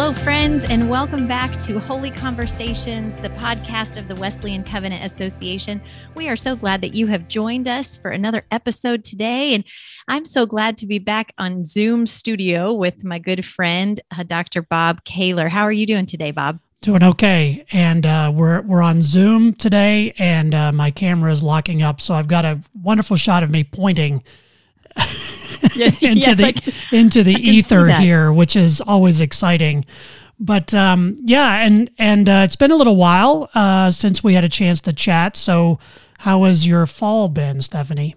Hello, friends, and welcome back to Holy Conversations, the podcast of the Wesleyan Covenant Association. We are so glad that you have joined us for another episode today. And I'm so glad to be back on Zoom studio with my good friend, uh, Dr. Bob Kaylor. How are you doing today, Bob? Doing okay, and uh, we're we're on Zoom today, and uh, my camera is locking up, so I've got a wonderful shot of me pointing yes, into yes, the into the ether here, which is always exciting. But um, yeah, and and uh, it's been a little while uh, since we had a chance to chat. So, how has your fall been, Stephanie?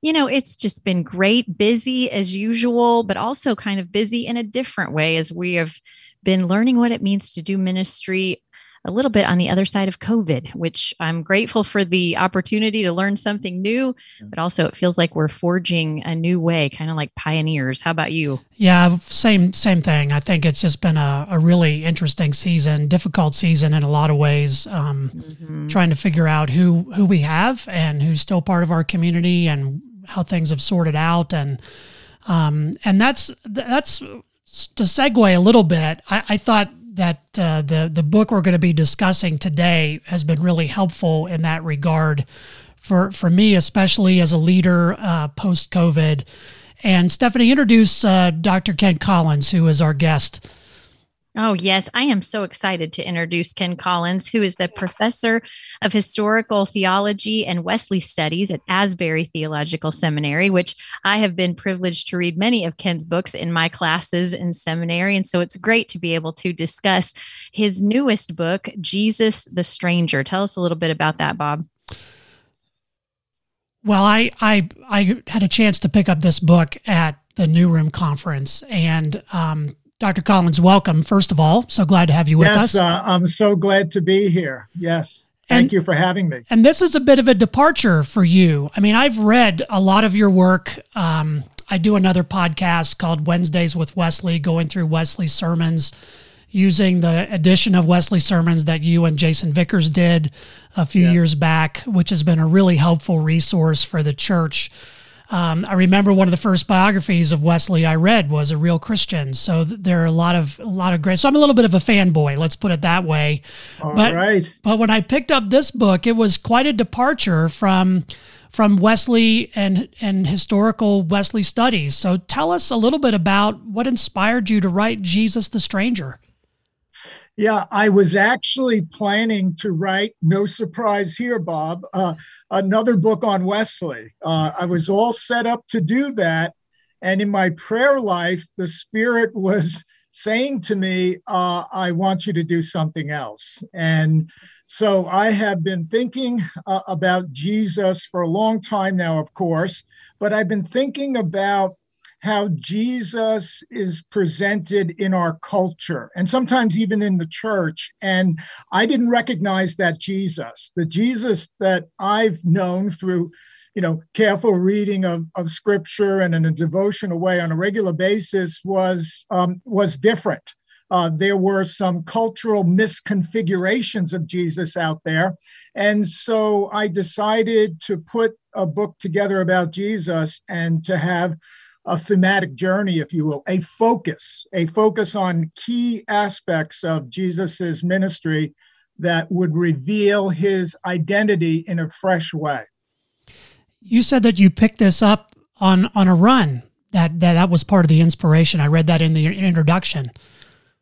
You know, it's just been great, busy as usual, but also kind of busy in a different way as we have been learning what it means to do ministry a little bit on the other side of COVID, which I'm grateful for the opportunity to learn something new, but also it feels like we're forging a new way, kind of like pioneers. How about you? Yeah, same same thing. I think it's just been a, a really interesting season, difficult season in a lot of ways. Um, mm-hmm. Trying to figure out who who we have and who's still part of our community and how things have sorted out and um, and that's that's to segue a little bit. I, I thought that uh, the the book we're going to be discussing today has been really helpful in that regard for for me, especially as a leader uh, post COVID. And Stephanie, introduce uh, Dr. Ken Collins, who is our guest Oh, yes. I am so excited to introduce Ken Collins, who is the professor of historical theology and Wesley studies at Asbury Theological Seminary, which I have been privileged to read many of Ken's books in my classes in seminary. And so it's great to be able to discuss his newest book, Jesus the Stranger. Tell us a little bit about that, Bob. Well, I I I had a chance to pick up this book at the New Room conference, and um, Dr. Collins, welcome, first of all. So glad to have you with yes, us. Yes, uh, I'm so glad to be here. Yes. Thank and, you for having me. And this is a bit of a departure for you. I mean, I've read a lot of your work. Um, I do another podcast called Wednesdays with Wesley, going through Wesley's sermons, using the edition of Wesley sermons that you and Jason Vickers did a few yes. years back, which has been a really helpful resource for the church. Um, I remember one of the first biographies of Wesley I read was a real Christian. So th- there are a lot of a lot of great. So I'm a little bit of a fanboy. Let's put it that way. All but, right. But when I picked up this book, it was quite a departure from from Wesley and and historical Wesley studies. So tell us a little bit about what inspired you to write Jesus the Stranger. Yeah, I was actually planning to write, no surprise here, Bob, uh, another book on Wesley. Uh, I was all set up to do that. And in my prayer life, the Spirit was saying to me, uh, I want you to do something else. And so I have been thinking uh, about Jesus for a long time now, of course, but I've been thinking about how Jesus is presented in our culture and sometimes even in the church. And I didn't recognize that Jesus, the Jesus that I've known through you know careful reading of, of scripture and in a devotional way on a regular basis was um, was different uh, there were some cultural misconfigurations of Jesus out there. And so I decided to put a book together about Jesus and to have a thematic journey, if you will, a focus, a focus on key aspects of Jesus's ministry that would reveal his identity in a fresh way. You said that you picked this up on on a run. That that that was part of the inspiration. I read that in the introduction.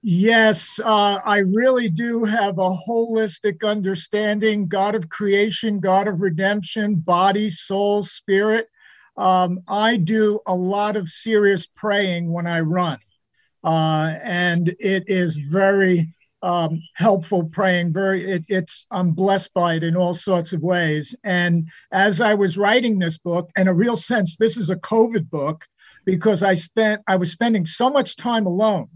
Yes, uh, I really do have a holistic understanding God of creation, God of redemption, body, soul, spirit. Um, I do a lot of serious praying when I run, uh, and it is very um, helpful praying. Very, it, it's I'm blessed by it in all sorts of ways. And as I was writing this book, in a real sense, this is a COVID book because I spent I was spending so much time alone,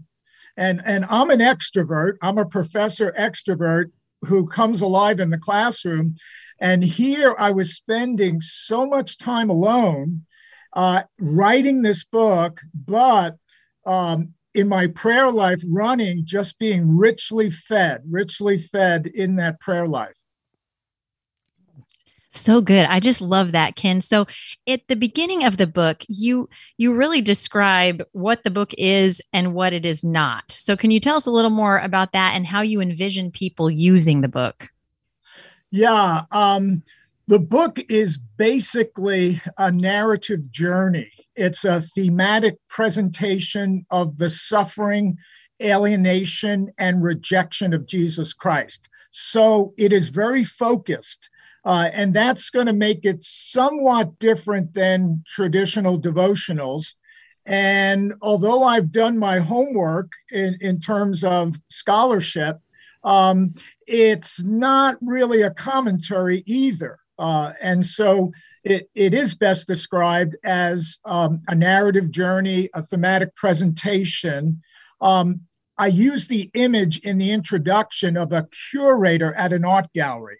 and and I'm an extrovert. I'm a professor extrovert who comes alive in the classroom. And here I was spending so much time alone uh, writing this book, but um, in my prayer life, running, just being richly fed, richly fed in that prayer life. So good. I just love that, Ken. So at the beginning of the book, you you really describe what the book is and what it is not. So can you tell us a little more about that and how you envision people using the book? Yeah, um, the book is basically a narrative journey. It's a thematic presentation of the suffering, alienation, and rejection of Jesus Christ. So it is very focused uh, and that's going to make it somewhat different than traditional devotionals. And although I've done my homework in, in terms of scholarship, um, it's not really a commentary either. Uh, and so it, it is best described as um, a narrative journey, a thematic presentation. Um, I use the image in the introduction of a curator at an art gallery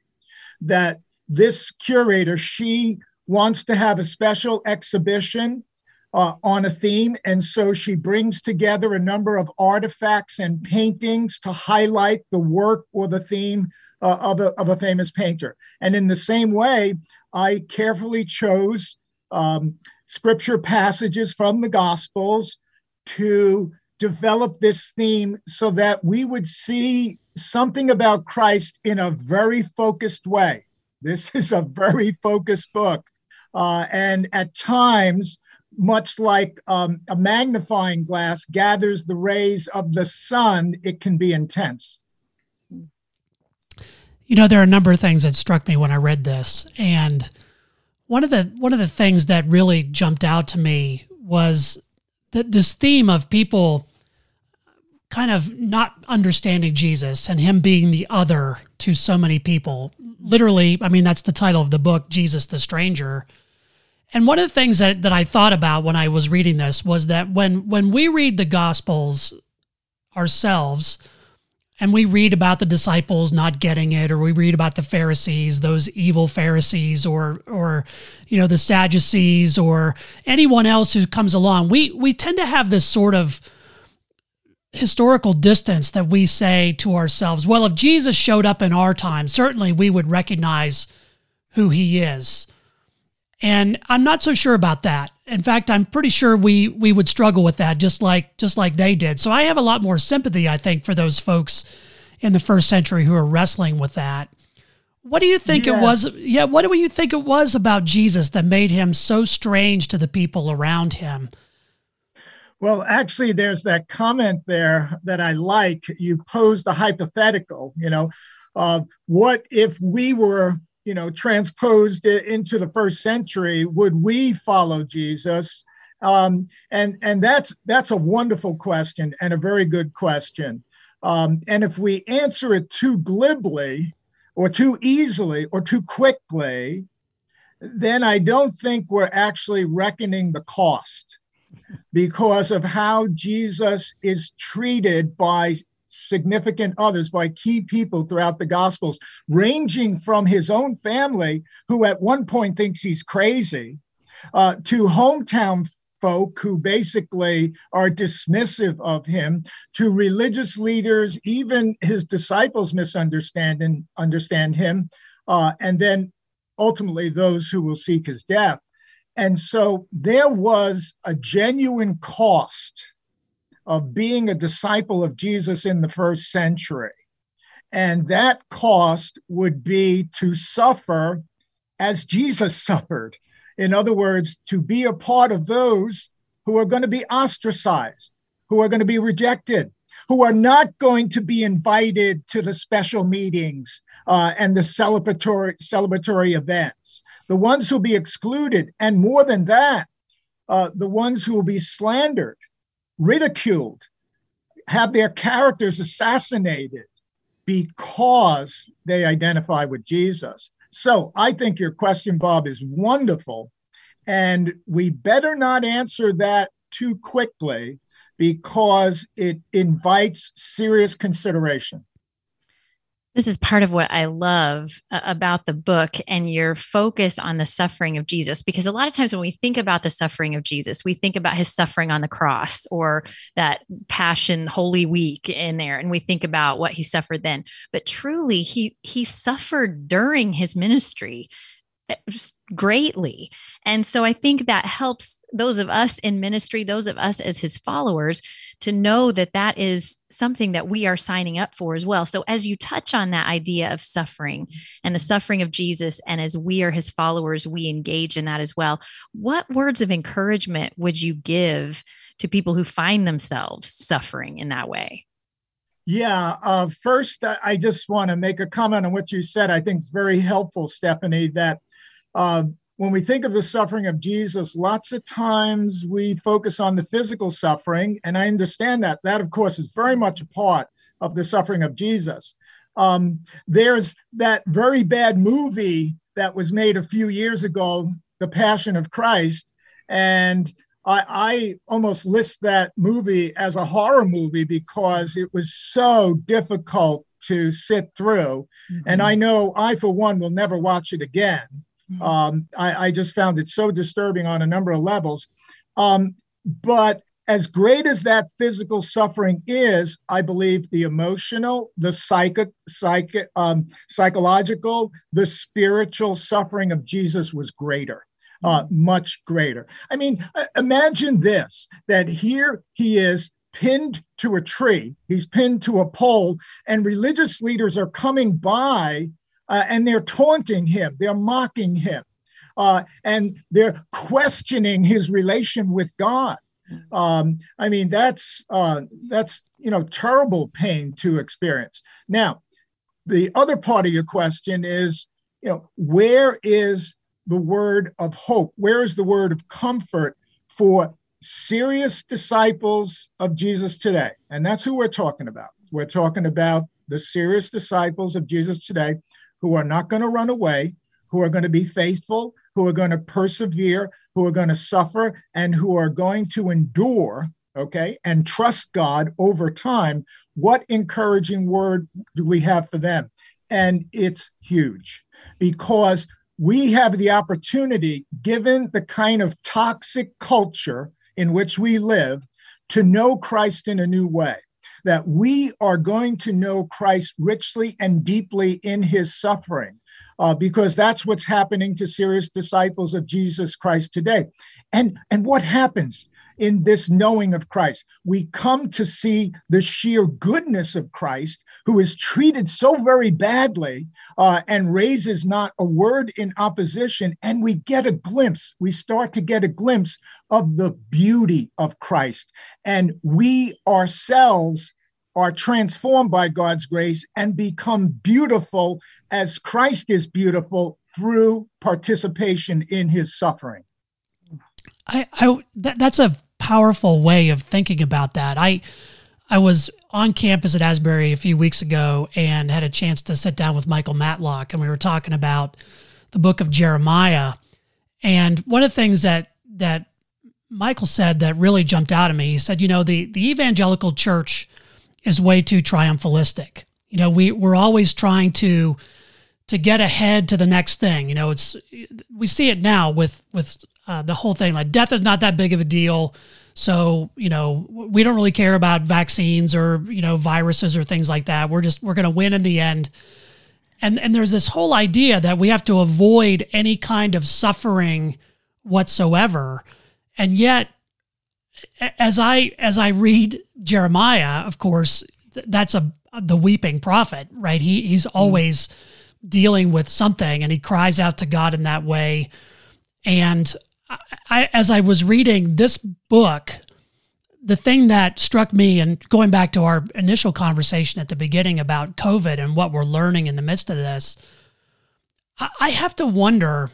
that this curator, she wants to have a special exhibition uh, on a theme. And so she brings together a number of artifacts and paintings to highlight the work or the theme uh, of, a, of a famous painter. And in the same way, I carefully chose um, scripture passages from the Gospels to develop this theme so that we would see something about Christ in a very focused way. This is a very focused book. Uh, and at times, much like um, a magnifying glass gathers the rays of the sun, it can be intense. You know, there are a number of things that struck me when I read this, and one of the one of the things that really jumped out to me was that this theme of people kind of not understanding Jesus and him being the other to so many people literally, I mean, that's the title of the book, Jesus the Stranger. And one of the things that, that I thought about when I was reading this was that when when we read the Gospels ourselves, and we read about the disciples not getting it, or we read about the Pharisees, those evil Pharisees, or or you know the Sadducees, or anyone else who comes along, we we tend to have this sort of historical distance that we say to ourselves, well, if Jesus showed up in our time, certainly we would recognize who he is. And I'm not so sure about that. In fact, I'm pretty sure we we would struggle with that just like just like they did. So I have a lot more sympathy, I think, for those folks in the first century who are wrestling with that. What do you think yes. it was? Yeah, what do you think it was about Jesus that made him so strange to the people around him? Well, actually, there's that comment there that I like. You posed a hypothetical, you know, uh, what if we were, you know, transposed it into the first century? Would we follow Jesus? Um, and and that's that's a wonderful question and a very good question. Um, and if we answer it too glibly, or too easily, or too quickly, then I don't think we're actually reckoning the cost because of how Jesus is treated by significant others, by key people throughout the Gospels, ranging from his own family, who at one point thinks he's crazy, uh, to hometown folk who basically are dismissive of him, to religious leaders, even his disciples misunderstand and understand him, uh, and then ultimately those who will seek his death. And so there was a genuine cost of being a disciple of Jesus in the first century. And that cost would be to suffer as Jesus suffered. In other words, to be a part of those who are going to be ostracized, who are going to be rejected, who are not going to be invited to the special meetings uh, and the celebratory, celebratory events, the ones who'll be excluded, and more than that, uh, the ones who will be slandered, ridiculed, have their characters assassinated because they identify with Jesus. So I think your question, Bob, is wonderful. And we better not answer that too quickly because it invites serious consideration. This is part of what I love uh, about the book and your focus on the suffering of Jesus. Because a lot of times when we think about the suffering of Jesus, we think about his suffering on the cross or that Passion Holy Week in there, and we think about what he suffered then. But truly, he he suffered during his ministry greatly. And so I think that helps those of us in ministry, those of us as his followers, to know that that is something that we are signing up for as well. So as you touch on that idea of suffering and the suffering of Jesus, and as we are his followers, we engage in that as well. What words of encouragement would you give to people who find themselves suffering in that way? Yeah. Uh, first, I just want to make a comment on what you said. I think it's very helpful, Stephanie, that uh, when we think of the suffering of Jesus, lots of times we focus on the physical suffering. And I understand that. That, of course, is very much a part of the suffering of Jesus. Um, there's that very bad movie that was made a few years ago, The Passion of Christ. And I, I, almost list that movie as a horror movie because it was so difficult to sit through. Mm-hmm. And I know I, for one, will never watch it again. Mm-hmm. Um, I, I, just found it so disturbing on a number of levels. Um, but as great as that physical suffering is, I believe the emotional, the psychic, psychic, um, psychological, the spiritual suffering of Jesus was greater uh, much greater. I mean, uh, imagine this that here he is pinned to a tree, he's pinned to a pole, and religious leaders are coming by uh, and they're taunting him, they're mocking him, uh, and they're questioning his relation with God. Um, I mean, that's uh, that's you know terrible pain to experience. Now, the other part of your question is, you know, where is the word of hope? Where is the word of comfort for serious disciples of Jesus today? And that's who we're talking about. We're talking about the serious disciples of Jesus today who are not going to run away, who are going to be faithful, who are going to persevere, who are going to suffer, and who are going to endure, okay, and trust God over time. What encouraging word do we have for them? And it's huge because we have the opportunity, given the kind of toxic culture in which we live, to know Christ in a new way. That we are going to know Christ richly and deeply in his suffering, uh, because that's what's happening to serious disciples of Jesus Christ today. And, and what happens? In this knowing of Christ. We come to see the sheer goodness of Christ, who is treated so very badly uh, and raises not a word in opposition. And we get a glimpse, we start to get a glimpse of the beauty of Christ. And we ourselves are transformed by God's grace and become beautiful as Christ is beautiful through participation in his suffering. I, I that, that's a powerful way of thinking about that. I I was on campus at Asbury a few weeks ago and had a chance to sit down with Michael Matlock and we were talking about the book of Jeremiah. And one of the things that that Michael said that really jumped out at me, he said, you know, the the evangelical church is way too triumphalistic. You know, we we're always trying to to get ahead to the next thing. You know, it's we see it now with with uh, the whole thing like death is not that big of a deal. So, you know, we don't really care about vaccines or, you know, viruses or things like that. We're just, we're going to win in the end. And, and there's this whole idea that we have to avoid any kind of suffering whatsoever. And yet, as I, as I read Jeremiah, of course, that's a, the weeping prophet, right? He, he's mm-hmm. always mm. dealing with something and he cries out to God in that way. And I, as I was reading this book, the thing that struck me, and going back to our initial conversation at the beginning about COVID and what we're learning in the midst of this, I have to wonder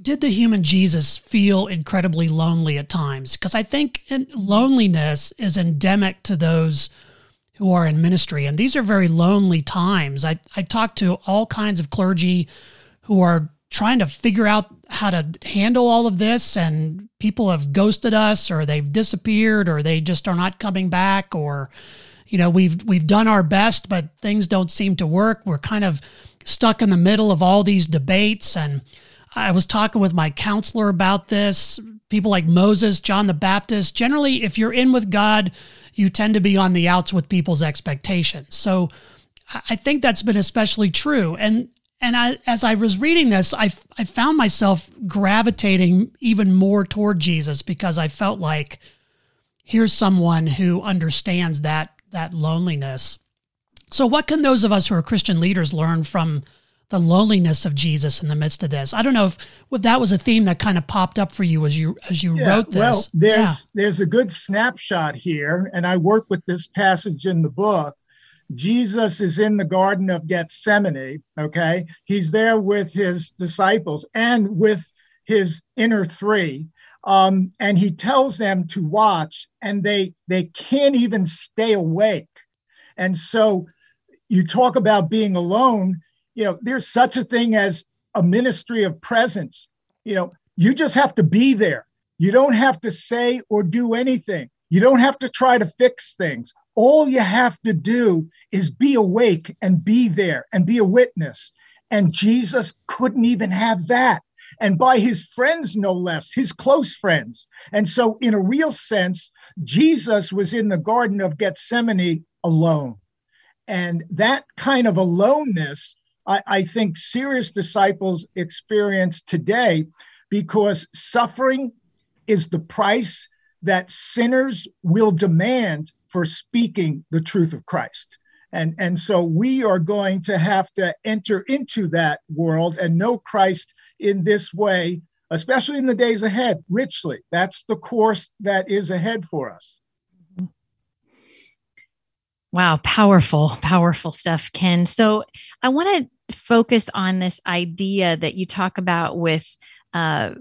did the human Jesus feel incredibly lonely at times? Because I think loneliness is endemic to those who are in ministry. And these are very lonely times. I, I talk to all kinds of clergy who are trying to figure out how to handle all of this and people have ghosted us or they've disappeared or they just are not coming back or you know we've we've done our best but things don't seem to work. We're kind of stuck in the middle of all these debates and I was talking with my counselor about this. People like Moses John the Baptist generally if you're in with God you tend to be on the outs with people's expectations. So I think that's been especially true. And and I, as I was reading this, I, I found myself gravitating even more toward Jesus because I felt like here's someone who understands that that loneliness. So, what can those of us who are Christian leaders learn from the loneliness of Jesus in the midst of this? I don't know if, that was a theme that kind of popped up for you as you as you yeah, wrote this. Well, there's yeah. there's a good snapshot here, and I work with this passage in the book Jesus is in the Garden of Gethsemane, okay? He's there with his disciples and with his inner three. Um, and he tells them to watch, and they they can't even stay awake. And so you talk about being alone, you know, there's such a thing as a ministry of presence. You know, you just have to be there. You don't have to say or do anything. You don't have to try to fix things. All you have to do is be awake and be there and be a witness. And Jesus couldn't even have that. And by his friends, no less, his close friends. And so, in a real sense, Jesus was in the Garden of Gethsemane alone. And that kind of aloneness, I, I think serious disciples experience today because suffering is the price that sinners will demand for speaking the truth of Christ. And, and so we are going to have to enter into that world and know Christ in this way, especially in the days ahead, richly. That's the course that is ahead for us. Wow, powerful, powerful stuff, Ken. So I want to focus on this idea that you talk about with uh,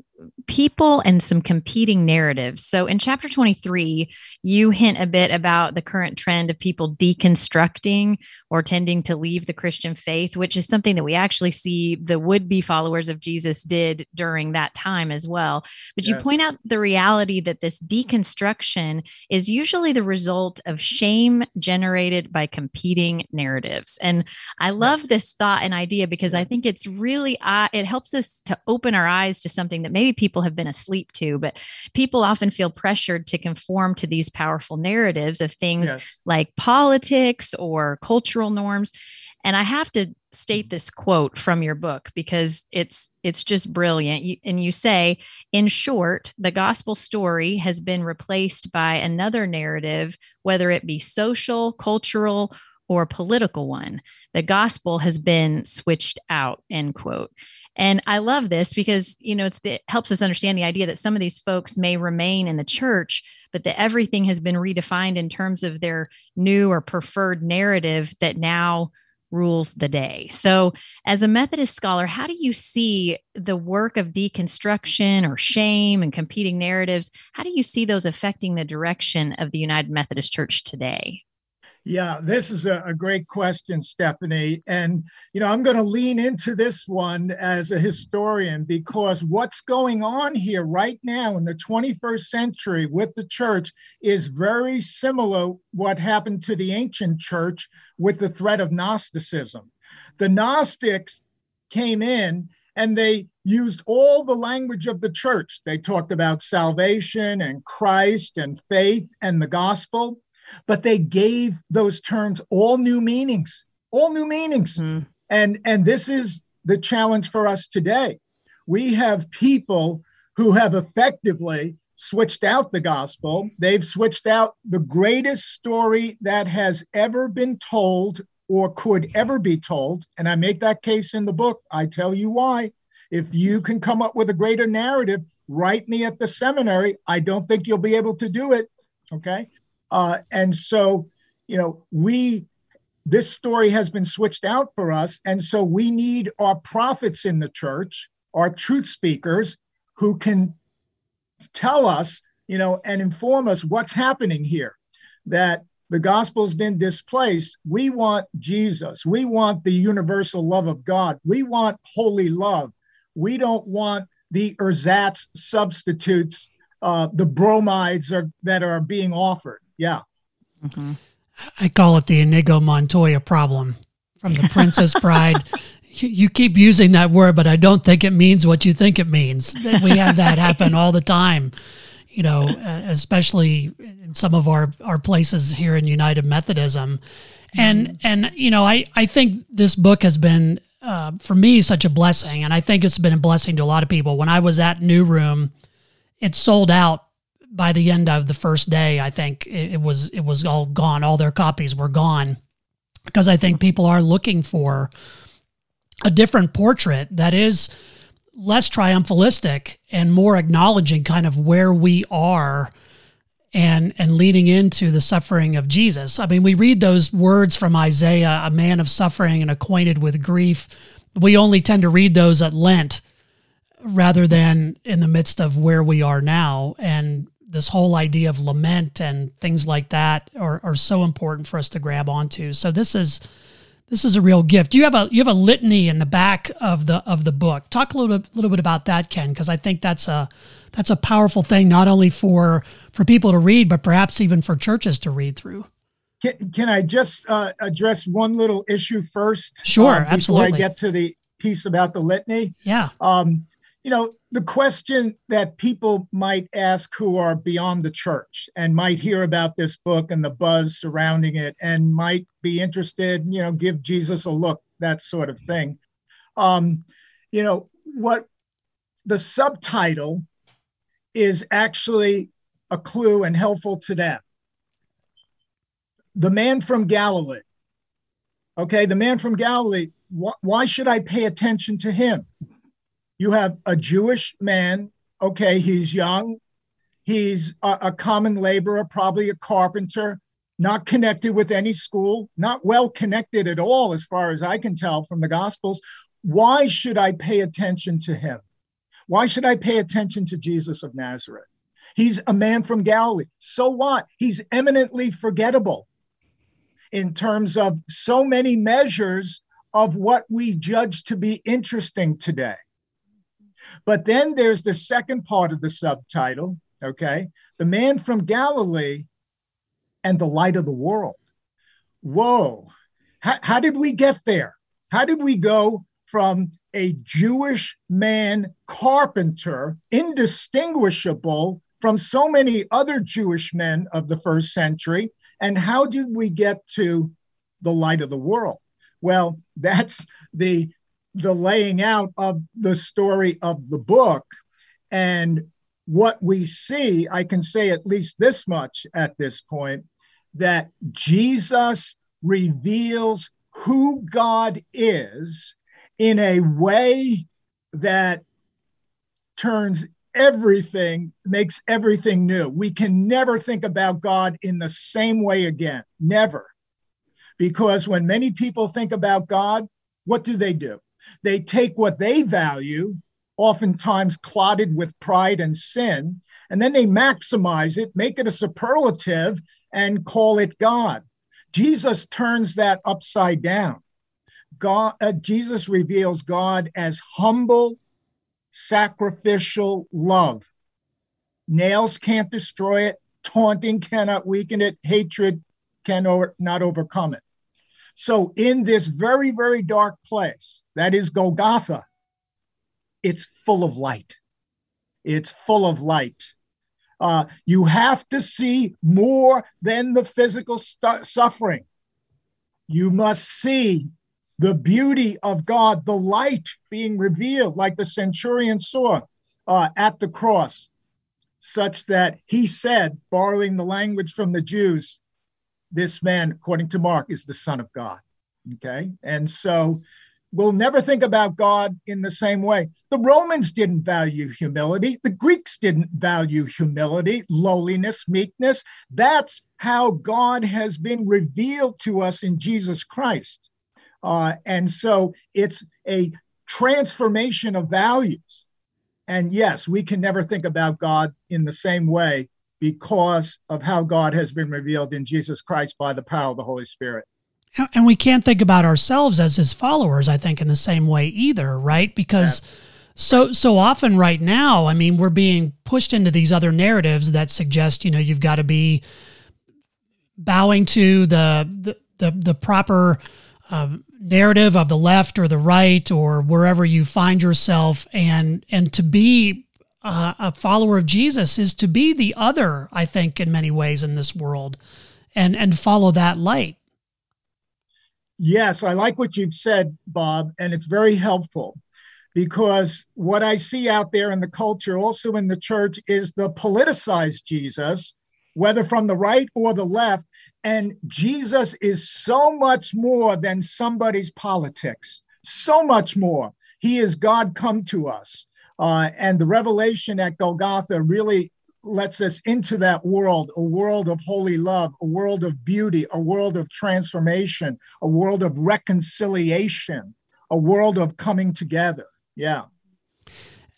people and some competing narratives. So in chapter 23, you hint a bit about the current trend of people deconstructing or tending to leave the Christian faith, which is something that we actually see the would be followers of Jesus did during that time as well. But yes. you point out the reality that this deconstruction is usually the result of shame generated by competing narratives. And I love this thought and idea because I think it's really, uh, it helps us to open our eyes to something that maybe people have been asleep to, but people often feel pressured to conform to these powerful narratives of things yes. like politics or cultural norms. And I have to state mm-hmm. this quote from your book because it's it's just brilliant. You, and you say, in short, the gospel story has been replaced by another narrative, whether it be social, cultural, or political one. The gospel has been switched out. End quote. And I love this because, you know, the, it helps us understand the idea that some of these folks may remain in the church, but that everything has been redefined in terms of their new or preferred narrative that now rules the day. So, as a Methodist scholar, how do you see the work of deconstruction or shame and competing narratives? How do you see those affecting the direction of the United Methodist Church today? Yeah, this is a, a, great question, Stephanie. And, you know, I'm going to lean into this one as a historian because what's going on here right now in the 21st century with the church is very similar what happened to the ancient church with the threat of Gnosticism. The Gnostics came in and they used all the language of the church. They talked about salvation and Christ and faith and the gospel but they gave those terms all new meanings, all new meanings. Mm. And, and this is the challenge for us today. We have people who have effectively switched out the gospel. They've switched out the greatest story that has ever been told or could ever be told. And I make that case in the book. I tell you why. If you can come up with a greater narrative, write me at the seminary. I don't think you'll be able to do it. Okay. Uh, and so, you know, we, this story has been switched out for us. And so we need our prophets in the church, our truth speakers who can tell us, you know, and inform us what's happening here. That the gospel's been displaced. We want Jesus. We want the universal love of God. We want holy love. We don't want the ersatz substitutes, uh, the bromides are, that are being offered. Yeah. Mm-hmm. I call it the Inigo Montoya problem from the Princess Bride. you keep using that word, but I don't think it means what you think it means. We have that happen all the time, you know, especially in some of our, our places here in United Methodism. And, mm-hmm. and, you know, I, I think this book has been uh, for me such a blessing, and I think it's been a blessing to a lot of people. When I was at New Room, it sold out by the end of the first day. I think it, it was it was all gone. All their copies were gone because I think people are looking for a different portrait that is less triumphalistic and more acknowledging kind of where we are and and leading into the suffering of Jesus. I mean, we read those words from Isaiah, a man of suffering and acquainted with grief. We only tend to read those at Lent rather than in the midst of where we are now. And this whole idea of lament and things like that are, are so important for us to grab onto. So this is this is a real gift. You have a you have a litany in the back of the of the book. Talk a little bit, little bit about that, Ken, because I think that's a that's a powerful thing not only for for people to read, but perhaps even for churches to read through. Can, can I just uh, address one little issue first? Sure, uh, before absolutely. I get to the piece about the litany. Yeah. Um, you know, the question that people might ask who are beyond the church and might hear about this book and the buzz surrounding it and might be interested, you know, give Jesus a look, that sort of thing. Um, you know, what the subtitle is actually a clue and helpful to them. The man from Galilee. Okay, the man from Galilee. Wh- why should I pay attention to him? You have a Jewish man. Okay, he's young. He's a, a common laborer, probably a carpenter, not connected with any school, not well connected at all, as far as I can tell from the Gospels. Why should I pay attention to him? Why should I pay attention to Jesus of Nazareth? He's a man from Galilee. So what? He's eminently forgettable in terms of so many measures of what we judge to be interesting today. But then there's the second part of the subtitle, okay? The man from Galilee and the light of the world. Whoa. How, how did we get there? How did we go from a Jewish man carpenter, indistinguishable from so many other Jewish men of the first century. And how did we get to the light of the world? Well, that's the the laying out of the story of the book. And what we see, I can say at least this much at this point that Jesus reveals who God is in a way that turns everything, makes everything new. We can never think about God in the same way again. Never. Because when many people think about God, what do they do? They take what they value, oftentimes clotted with pride and sin, and then they maximize it, make it a superlative, and call it God. Jesus turns that upside down. God, uh, Jesus reveals God as humble, sacrificial love. Nails can't destroy it, taunting cannot weaken it, hatred cannot not overcome it. So, in this very, very dark place, that is Golgotha, it's full of light. It's full of light. Uh, you have to see more than the physical suffering. You must see the beauty of God, the light being revealed, like the centurion saw uh, at the cross, such that he said, borrowing the language from the Jews, this man, according to Mark, is the Son of God. Okay. And so we'll never think about God in the same way. The Romans didn't value humility, the Greeks didn't value humility, lowliness, meekness. That's how God has been revealed to us in Jesus Christ. Uh, and so it's a transformation of values. And yes, we can never think about God in the same way because of how God has been revealed in Jesus Christ by the power of the Holy Spirit. And we can't think about ourselves as his followers, I think, in the same way either, right? Because yeah. so so often right now, I mean, we're being pushed into these other narratives that suggest, you know, you've got to be bowing to the the the, the proper um, narrative of the left or the right or wherever you find yourself, and and to be uh, a follower of Jesus is to be the other. I think in many ways in this world, and and follow that light Yes, I like what you've said, Bob, and it's very helpful because what I see out there in the culture, also in the church, is the politicized Jesus, whether from the right or the left. And Jesus is so much more than somebody's politics, so much more. He is God come to us. Uh, and the revelation at Golgotha really lets us into that world a world of holy love, a world of beauty, a world of transformation, a world of reconciliation, a world of coming together. Yeah.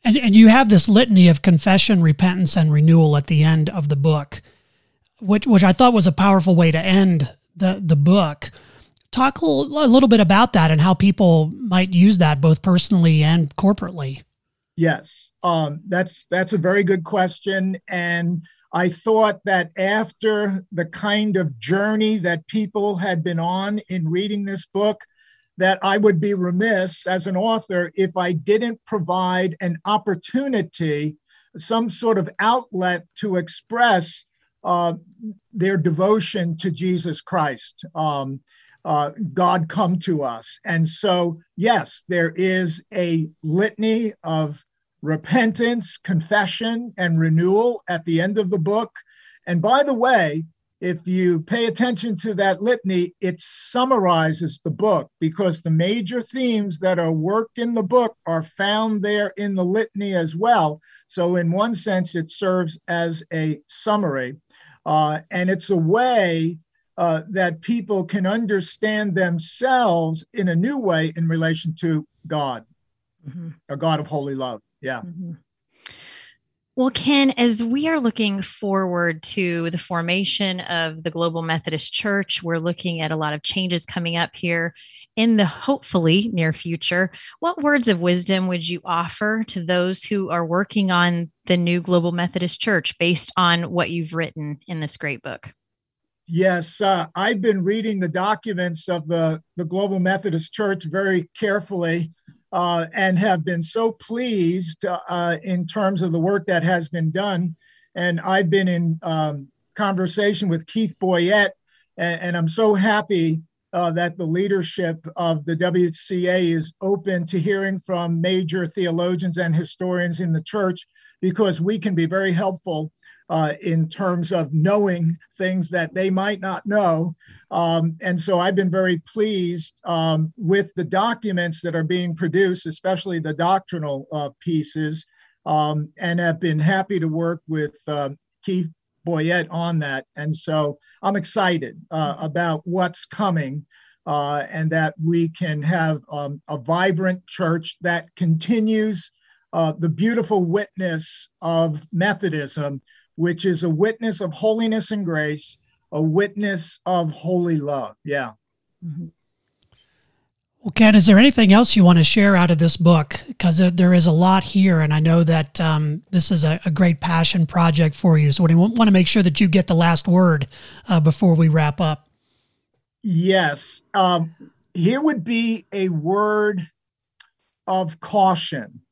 And, and you have this litany of confession, repentance, and renewal at the end of the book, which, which I thought was a powerful way to end the, the book. Talk a little, a little bit about that and how people might use that both personally and corporately. Yes, um, that's that's a very good question, and I thought that after the kind of journey that people had been on in reading this book, that I would be remiss as an author if I didn't provide an opportunity, some sort of outlet to express uh, their devotion to Jesus Christ. Um, uh, God come to us. And so, yes, there is a litany of repentance, confession, and renewal at the end of the book. And by the way, if you pay attention to that litany, it summarizes the book because the major themes that are worked in the book are found there in the litany as well. So, in one sense, it serves as a summary. Uh, and it's a way uh, that people can understand themselves in a new way in relation to God, mm-hmm. a God of holy love. Yeah. Mm-hmm. Well, Ken, as we are looking forward to the formation of the Global Methodist Church, we're looking at a lot of changes coming up here in the hopefully near future. What words of wisdom would you offer to those who are working on the new Global Methodist Church based on what you've written in this great book? Yes, uh, I've been reading the documents of the, the Global Methodist Church very carefully uh, and have been so pleased uh, in terms of the work that has been done. And I've been in um, conversation with Keith Boyette, and, and I'm so happy uh, that the leadership of the WCA is open to hearing from major theologians and historians in the church because we can be very helpful uh, in terms of knowing things that they might not know. Um, and so I've been very pleased um, with the documents that are being produced, especially the doctrinal uh, pieces, um, and have been happy to work with uh, Keith Boyette on that. And so I'm excited uh, about what's coming. Uh, and that we can have um, a vibrant church that continues uh, the beautiful witness of Methodism which is a witness of holiness and grace, a witness of holy love. Yeah. Mm-hmm. Well, Ken, is there anything else you want to share out of this book? Because there is a lot here, and I know that um, this is a, a, great passion project for you. So we want to make sure that you get the last word uh, before we wrap up. Yes. Um, here would be a word of caution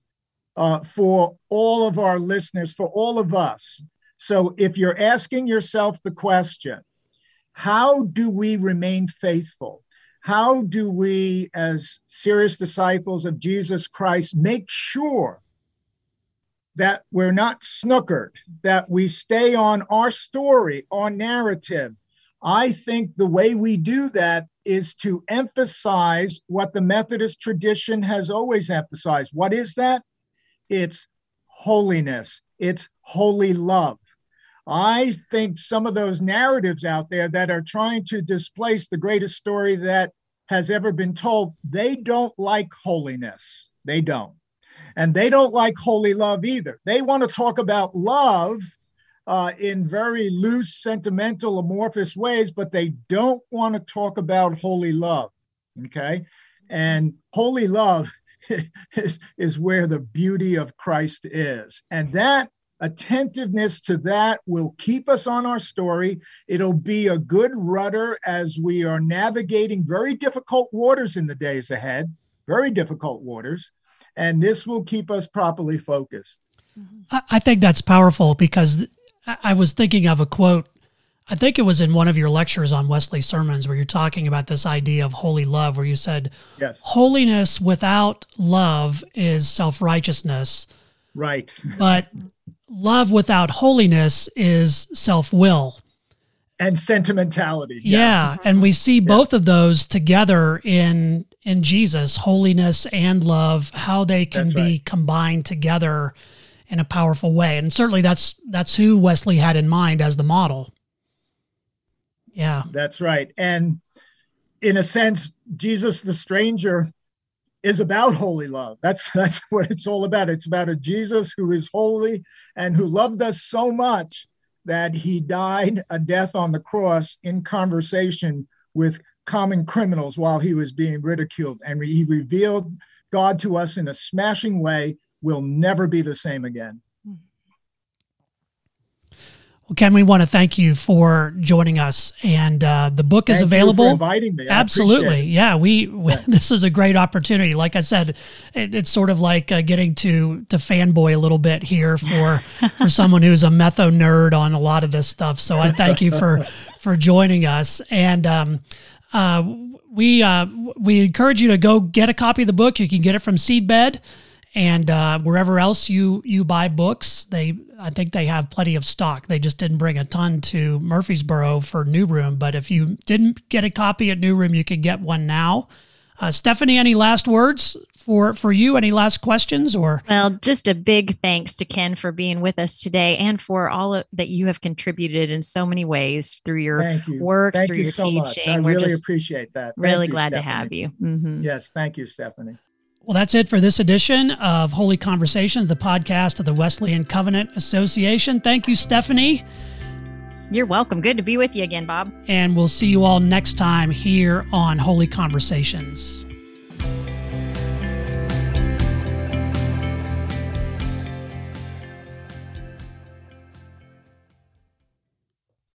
uh, for all of our listeners, for all of us. So if you're asking yourself the question, how do we remain faithful? How do we, as serious disciples of Jesus Christ, make sure that we're not snookered, that we stay on our story, our narrative? I think the way we do that is to emphasize what the Methodist tradition has always emphasized. What is that? It's holiness, it's holy love. I think some of those narratives out there that are trying to displace the greatest story that has ever been told, they don't like holiness. They don't. And they don't like holy love either. They want to talk about love uh, in very loose, sentimental, amorphous ways, but they don't want to talk about holy love. Okay. And holy love is, is where the beauty of Christ is. And that attentiveness to that will keep us on our story. It'll be a good rudder as we are navigating very difficult waters in the days ahead, very difficult waters. And this will keep us properly focused. I think that's powerful because I was thinking of a quote I think it was in one of your lectures on Wesley sermons where you're talking about this idea of holy love, where you said, yes. holiness without love is self righteousness. Right. but love without holiness is self will and sentimentality. Yeah. yeah. And we see both of those together in in Jesus, holiness and love, how they can that's be right. combined together in a powerful way. And certainly that's that's who Wesley had in mind as the model. Yeah. That's right. And in a sense, Jesus the stranger is about holy love. That's that's what it's all about. It's about a Jesus who is holy and who loved us so much that he died a death on the cross in conversation with common criminals while he was being ridiculed. And he revealed God to us in a smashing way. We'll never be the same again. Ken, we want to thank you for joining us, and uh, the book is thank available. inviting me. I Absolutely, yeah. We, we yeah. this is a great opportunity. Like I said, it, it's sort of like uh, getting to to fanboy a little bit here for for someone who's a metho nerd on a lot of this stuff. So I thank you for for joining us, and um, uh, we uh, we encourage you to go get a copy of the book. You can get it from Seedbed and uh, wherever else you you buy books, they I think they have plenty of stock. They just didn't bring a ton to Murfreesboro for New Room, but if you didn't get a copy at New Room, you can get one now. Uh, Stephanie, any last words for for you? Any last questions or? Well, just a big thanks to Ken for being with us today and for all of, that you have contributed in so many ways through your you. works, thank through you your so teaching. Much. I We're really appreciate that. Thank really you, glad Stephanie. to have you. Mm-hmm. Yes, thank you, Stephanie. Well, that's it for this edition of Holy Conversations, the podcast of the Wesleyan Covenant Association. Thank you, Stephanie. You're welcome. Good to be with you again, Bob. And we'll see you all next time here on Holy Conversations.